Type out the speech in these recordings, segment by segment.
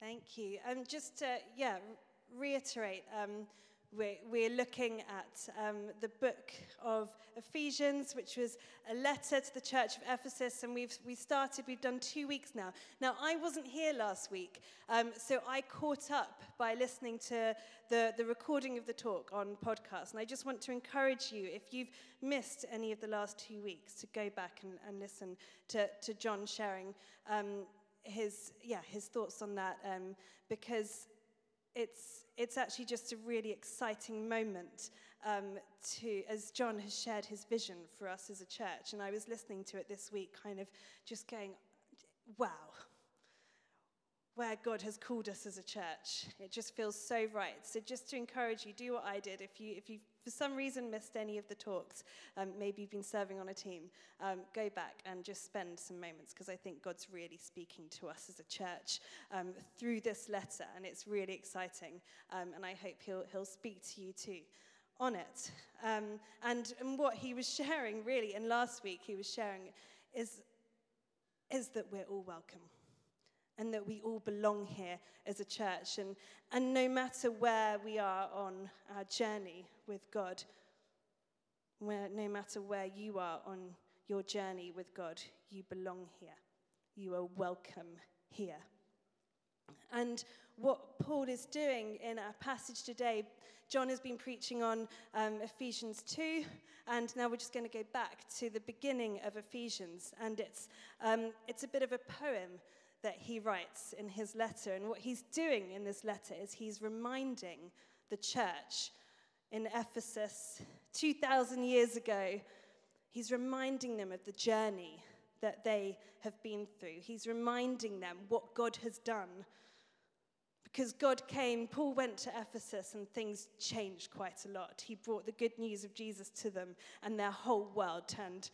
Thank you. Um, just to, yeah, reiterate, um, we're, we're, looking at um, the book of Ephesians, which was a letter to the church of Ephesus, and we've we started. We've done two weeks now. Now, I wasn't here last week, um, so I caught up by listening to the, the recording of the talk on podcast. And I just want to encourage you, if you've missed any of the last two weeks, to go back and, and listen to, to John sharing um, his yeah his thoughts on that um, because it's it's actually just a really exciting moment um, to as John has shared his vision for us as a church, and I was listening to it this week, kind of just going, wow. Where God has called us as a church. It just feels so right. So, just to encourage you, do what I did. If you, if you for some reason missed any of the talks, um, maybe you've been serving on a team, um, go back and just spend some moments because I think God's really speaking to us as a church um, through this letter, and it's really exciting. Um, and I hope he'll, he'll speak to you too on it. Um, and, and what he was sharing, really, and last week he was sharing, is, is that we're all welcome and that we all belong here as a church. And, and no matter where we are on our journey with God, where, no matter where you are on your journey with God, you belong here. You are welcome here. And what Paul is doing in our passage today, John has been preaching on um, Ephesians 2, and now we're just going to go back to the beginning of Ephesians. And it's, um, it's a bit of a poem that he writes in his letter. And what he's doing in this letter is he's reminding the church in Ephesus 2,000 years ago, he's reminding them of the journey that they have been through. He's reminding them what God has done. Because God came, Paul went to Ephesus and things changed quite a lot. He brought the good news of Jesus to them, and their whole world turned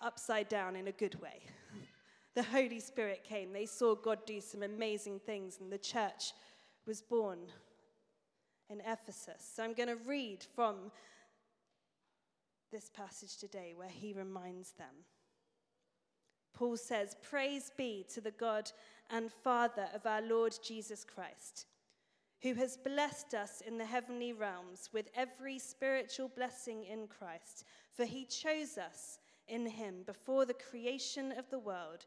upside down in a good way. The Holy Spirit came. They saw God do some amazing things, and the church was born in Ephesus. So I'm going to read from this passage today where he reminds them. Paul says, Praise be to the God and Father of our Lord Jesus Christ, who has blessed us in the heavenly realms with every spiritual blessing in Christ, for he chose us in him before the creation of the world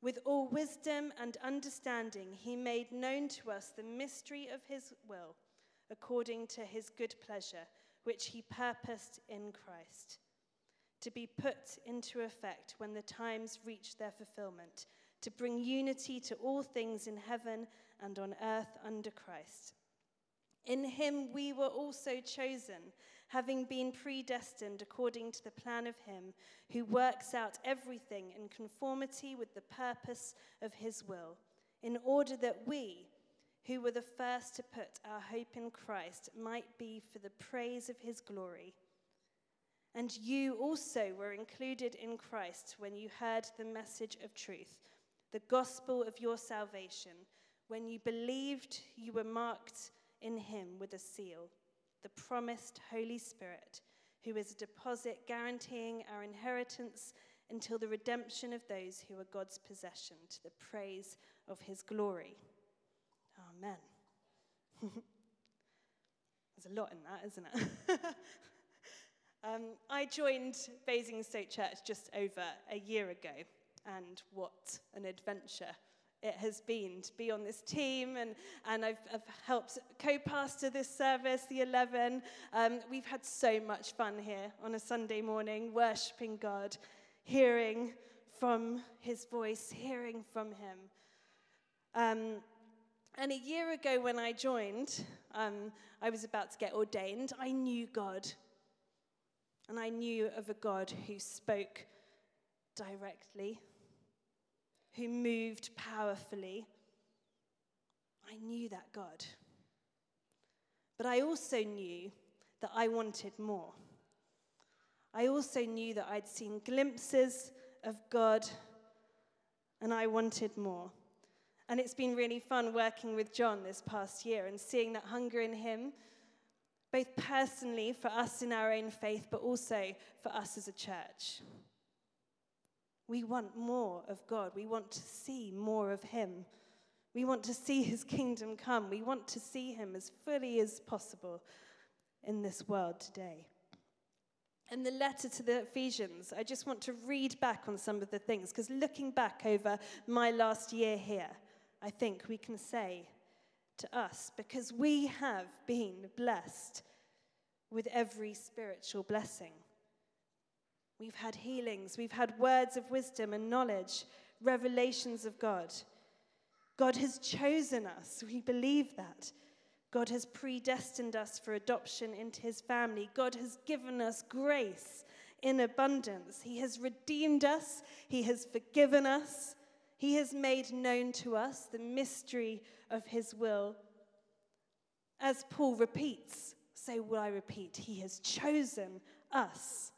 With all wisdom and understanding, he made known to us the mystery of his will, according to his good pleasure, which he purposed in Christ, to be put into effect when the times reach their fulfillment, to bring unity to all things in heaven and on earth under Christ. In him we were also chosen having been predestined according to the plan of Him who works out everything in conformity with the purpose of His will, in order that we, who were the first to put our hope in Christ, might be for the praise of His glory. And you also were included in Christ when you heard the message of truth, the gospel of your salvation. When you believed, you were marked in Him with a seal the promised Holy Spirit, who is a deposit guaranteeing our inheritance until the redemption of those who are God's possession, to the praise of his glory. Amen. There's a lot in that, isn't it? um, I joined Basingstoke Church just over a year ago, and what an adventure it has been to be on this team, and, and I've, I've helped co pastor this service, the 11. Um, we've had so much fun here on a Sunday morning, worshiping God, hearing from his voice, hearing from him. Um, and a year ago, when I joined, um, I was about to get ordained. I knew God. And I knew of a God who spoke directly who moved powerfully, I knew that God. But I also knew that I wanted more. I also knew that I'd seen glimpses of God and I wanted more. And it's been really fun working with John this past year and seeing that hunger in him, both personally for us in our own faith, but also for us as a church. We want more of God. We want to see more of Him. We want to see His kingdom come. We want to see Him as fully as possible in this world today. And the letter to the Ephesians, I just want to read back on some of the things, because looking back over my last year here, I think we can say to us, because we have been blessed with every spiritual blessing. We've had healings, we've had words of wisdom and knowledge, revelations of God. God has chosen us, we believe that. God has predestined us for adoption into his family. God has given us grace in abundance. He has redeemed us, he has forgiven us, he has made known to us the mystery of his will. As Paul repeats, so will I repeat, he has chosen us.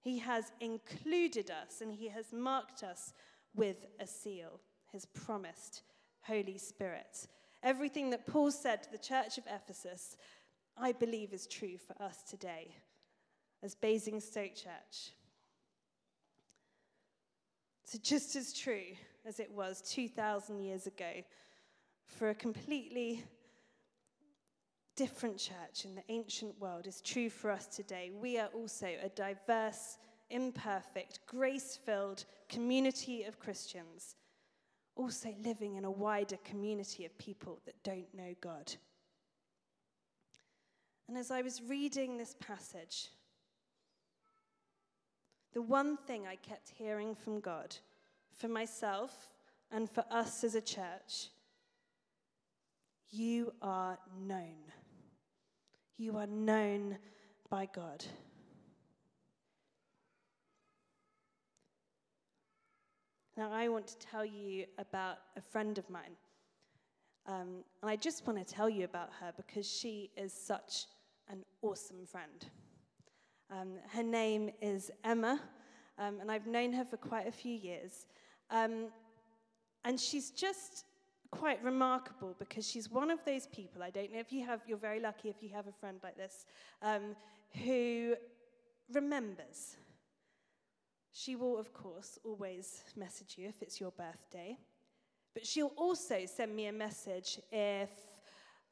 He has included us and he has marked us with a seal, his promised Holy Spirit. Everything that Paul said to the church of Ephesus, I believe is true for us today as Basingstoke Church. So, just as true as it was 2,000 years ago for a completely different church in the ancient world is true for us today. We are also a diverse, imperfect, grace filled community of Christians also living in a wider community of people that don't know God. And as I was reading this passage, the one thing I kept hearing from God, for myself and for us as a church, you are known. You are known by God. Now, I want to tell you about a friend of mine. Um, and I just want to tell you about her because she is such an awesome friend. Um, her name is Emma, um, and I've known her for quite a few years. Um, and she's just quite remarkable because she's one of those people, I don't know if you have, you're very lucky if you have a friend like this, um, who remembers. She will, of course, always message you if it's your birthday. But she'll also send me a message if,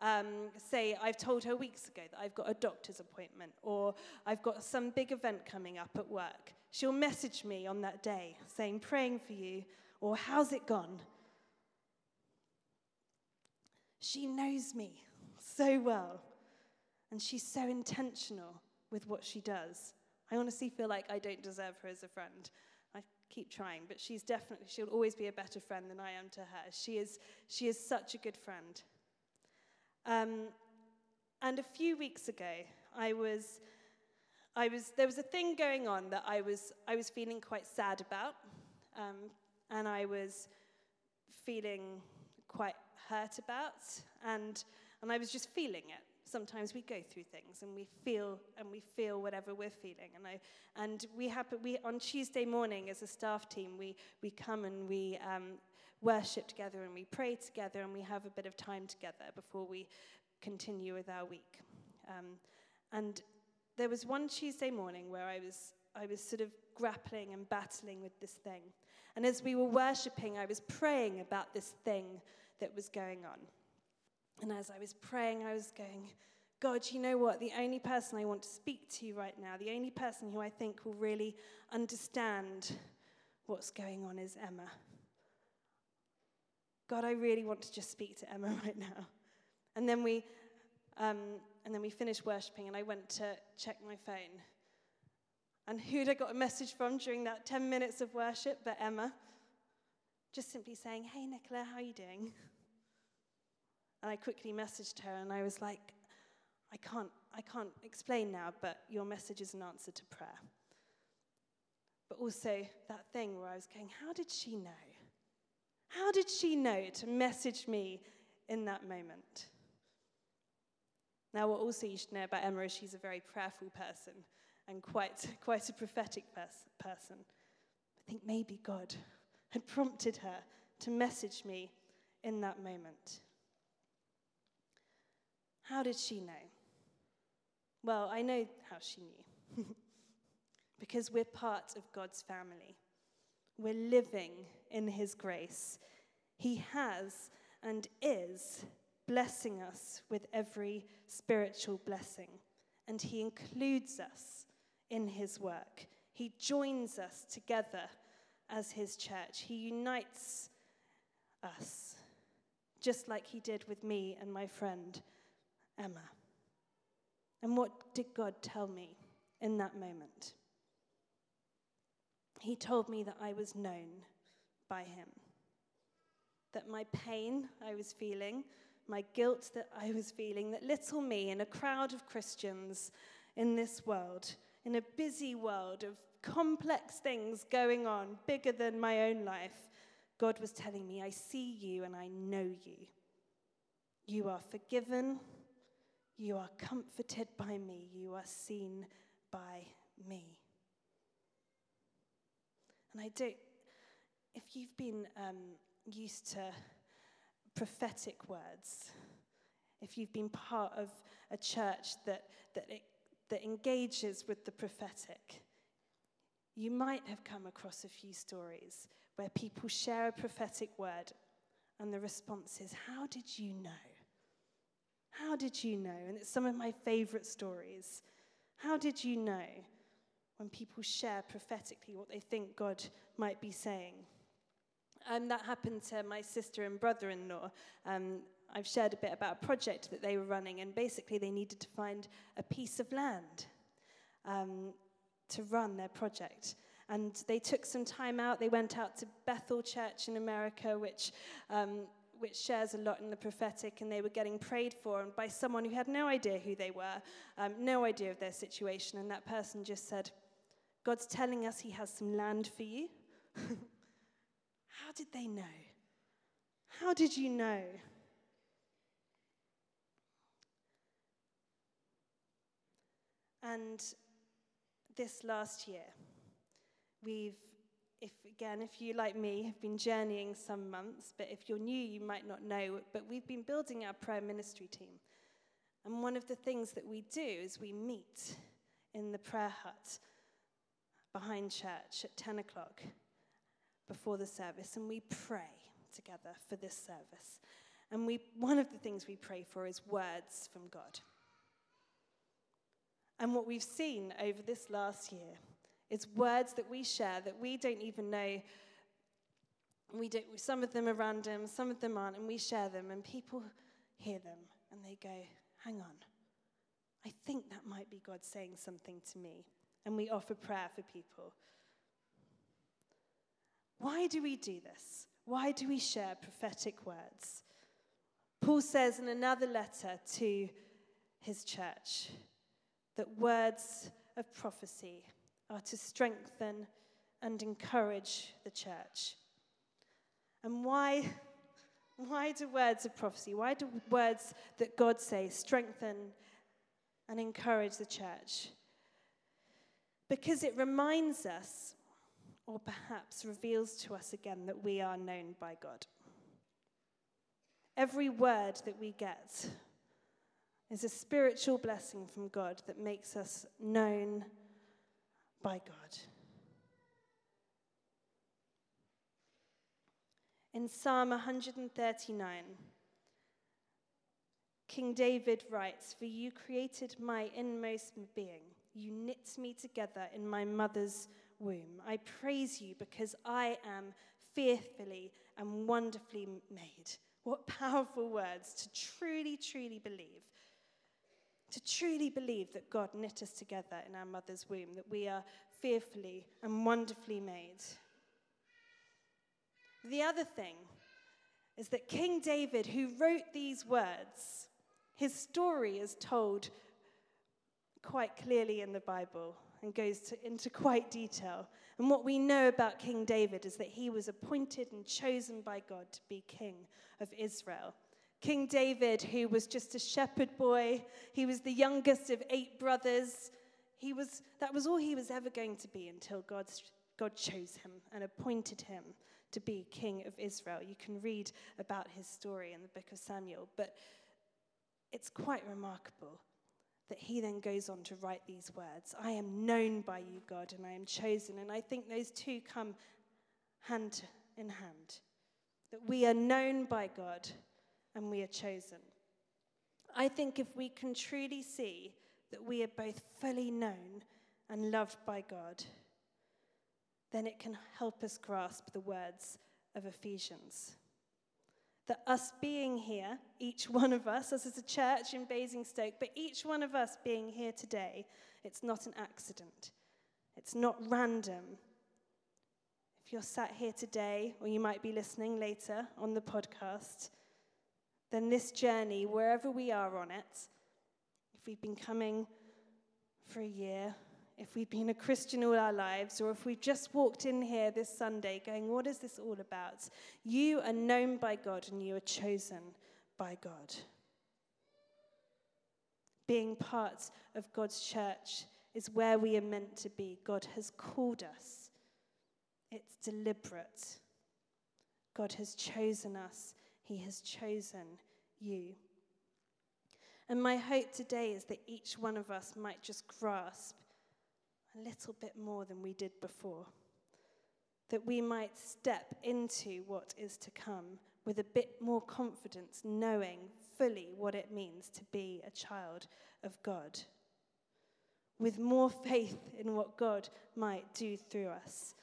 um, say, I've told her weeks ago that I've got a doctor's appointment or I've got some big event coming up at work. She'll message me on that day saying, praying for you, or how's it gone? She knows me so well, and she's so intentional with what she does. I honestly feel like I don't deserve her as a friend. I keep trying, but she's definitely, she'll always be a better friend than I am to her. She is, she is such a good friend. Um, and a few weeks ago, I was, I was, there was a thing going on that I was, I was feeling quite sad about, um, and I was feeling quite hurt about, and, and I was just feeling it. Sometimes we go through things and we feel and we feel whatever we're feeling. And I and we happen we on Tuesday morning as a staff team we we come and we um, worship together and we pray together and we have a bit of time together before we continue with our week. Um, and there was one Tuesday morning where I was I was sort of grappling and battling with this thing. And as we were worshiping I was praying about this thing that was going on and as I was praying, I was going, God, you know what? The only person I want to speak to right now, the only person who I think will really understand what's going on is Emma. God, I really want to just speak to Emma right now. And then we, um, and then we finished worshiping, and I went to check my phone. And who'd I got a message from during that 10 minutes of worship but Emma? Just simply saying, Hey, Nicola, how are you doing? And I quickly messaged her and I was like, I can't, I can't explain now, but your message is an answer to prayer. But also that thing where I was going, how did she know? How did she know to message me in that moment. Now, what also you should know about Emma is she's a very prayerful person and quite, quite a prophetic pers- person. I think maybe God had prompted her to message me in that moment. How did she know? Well, I know how she knew. because we're part of God's family. We're living in His grace. He has and is blessing us with every spiritual blessing, and He includes us in His work. He joins us together as His church. He unites us, just like He did with me and my friend Emma. And what did God tell me in that moment? He told me that I was known by Him, that my pain I was feeling, my guilt that I was feeling, that little me in a crowd of Christians in this world, in a busy world of complex things going on, bigger than my own life, God was telling me, I see you and I know you. You are forgiven. You are comforted by me. You are seen by me. And I don't, if you've been um, used to prophetic words, if you've been part of a church that, that, it, that engages with the prophetic, you might have come across a few stories where people share a prophetic word and the response is, How did you know? How did you know? And it's some of my favorite stories. How did you know when people share prophetically what they think God might be saying? And that happened to my sister and brother in law. Um, I've shared a bit about a project that they were running, and basically, they needed to find a piece of land um, to run their project. And they took some time out. They went out to Bethel Church in America, which um, which shares a lot in the prophetic, and they were getting prayed for and by someone who had no idea who they were, um, no idea of their situation. And that person just said, God's telling us He has some land for you. How did they know? How did you know? And this last year, we've if again, if you like me have been journeying some months, but if you're new, you might not know, but we've been building our prayer ministry team. And one of the things that we do is we meet in the prayer hut behind church at 10 o'clock before the service, and we pray together for this service. And we, one of the things we pray for is words from God. And what we've seen over this last year is words that we share that we don't even know. We don't, some of them are random, some of them aren't, and we share them, and people hear them and they go, Hang on, I think that might be God saying something to me. And we offer prayer for people. Why do we do this? Why do we share prophetic words? Paul says in another letter to his church that words of prophecy are to strengthen and encourage the church. And why, why do words of prophecy, why do words that God says strengthen and encourage the church? Because it reminds us, or perhaps reveals to us again, that we are known by God. Every word that we get is a spiritual blessing from God that makes us known by God. In Psalm 139, King David writes, For you created my inmost being. You knit me together in my mother's womb. I praise you because I am fearfully and wonderfully made. What powerful words to truly, truly believe to truly believe that God knit us together in our mother's womb, that we are fearfully and wonderfully made. The other thing is that King David, who wrote these words, his story is told quite clearly in the Bible and goes to, into quite detail. And what we know about King David is that he was appointed and chosen by God to be king of Israel King David, who was just a shepherd boy, he was the youngest of eight brothers. He was, that was all he was ever going to be until God's, God chose him and appointed him to be king of Israel. You can read about his story in the book of Samuel, but it's quite remarkable that he then goes on to write these words I am known by you, God, and I am chosen. And I think those two come hand in hand that we are known by God and we are chosen. I think if we can truly see that we are both fully known and loved by God, then it can help us grasp the words of Ephesians. That us being here, each one of us, us as a church in Basingstoke, but each one of us being here today, it's not an accident. It's not random. If you're sat here today, or you might be listening later on the podcast, then this journey, wherever we are on it, if we've been coming for a year, if we've been a Christian all our lives, or if we've just walked in here this Sunday going, What is this all about? You are known by God and you are chosen by God. Being part of God's church is where we are meant to be. God has called us, it's deliberate. God has chosen us, He has chosen you. And my hope today is that each one of us might just grasp a little bit more than we did before. That we might step into what is to come with a bit more confidence, knowing fully what it means to be a child of God. With more faith in what God might do through us.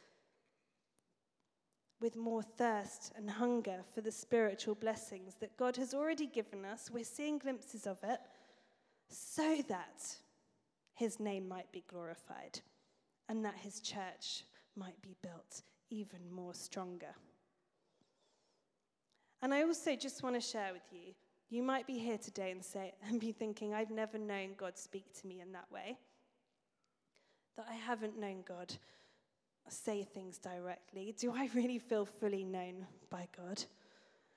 With more thirst and hunger for the spiritual blessings that God has already given us. We're seeing glimpses of it so that his name might be glorified and that his church might be built even more stronger. And I also just want to share with you you might be here today and say and be thinking I've never known God speak to me in that way. That I haven't known God say things directly. Do I really feel fully known by God?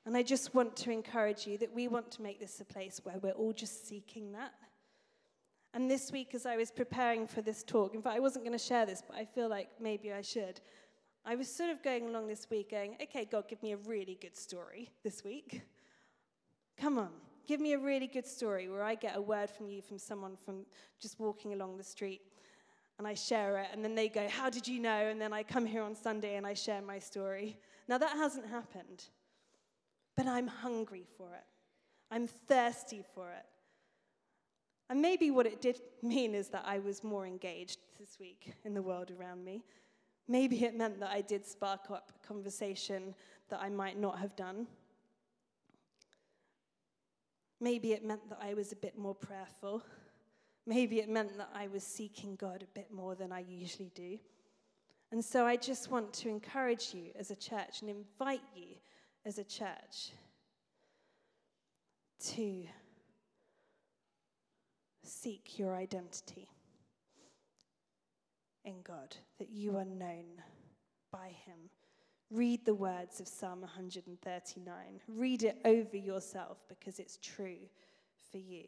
And I just want to encourage you that we want to make this a place where we're all just seeking that and this week, as I was preparing for this talk, in fact, I wasn't going to share this, but I feel like maybe I should. I was sort of going along this week going, okay, God, give me a really good story this week. Come on, give me a really good story where I get a word from you from someone from just walking along the street and I share it, and then they go, How did you know? And then I come here on Sunday and I share my story. Now, that hasn't happened, but I'm hungry for it, I'm thirsty for it. And maybe what it did mean is that I was more engaged this week in the world around me. Maybe it meant that I did spark up a conversation that I might not have done. Maybe it meant that I was a bit more prayerful. Maybe it meant that I was seeking God a bit more than I usually do. And so I just want to encourage you as a church and invite you as a church to seek your identity in God, that you are known by Him. Read the words of Psalm 139. Read it over yourself because it's true for you.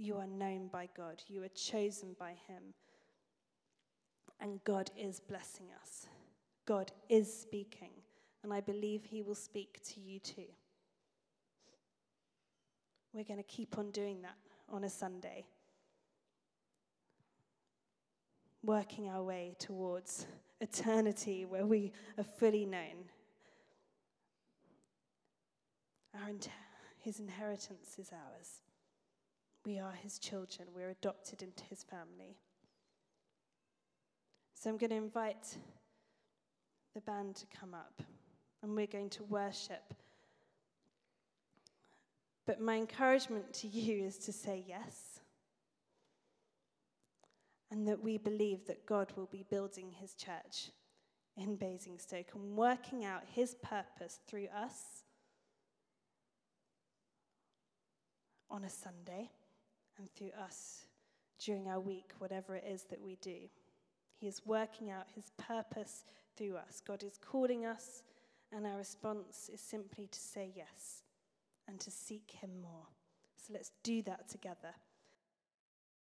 You are known by God, you are chosen by Him, and God is blessing us. God is speaking, and I believe He will speak to you too. We're going to keep on doing that on a Sunday, working our way towards eternity where we are fully known. Our his inheritance is ours. We are his children. We're adopted into his family. So I'm going to invite the band to come up and we're going to worship. But my encouragement to you is to say yes. And that we believe that God will be building his church in Basingstoke and working out his purpose through us on a Sunday and through us during our week, whatever it is that we do. He is working out his purpose through us. God is calling us and our response is simply to say yes and to seek Him more. So let's do that together.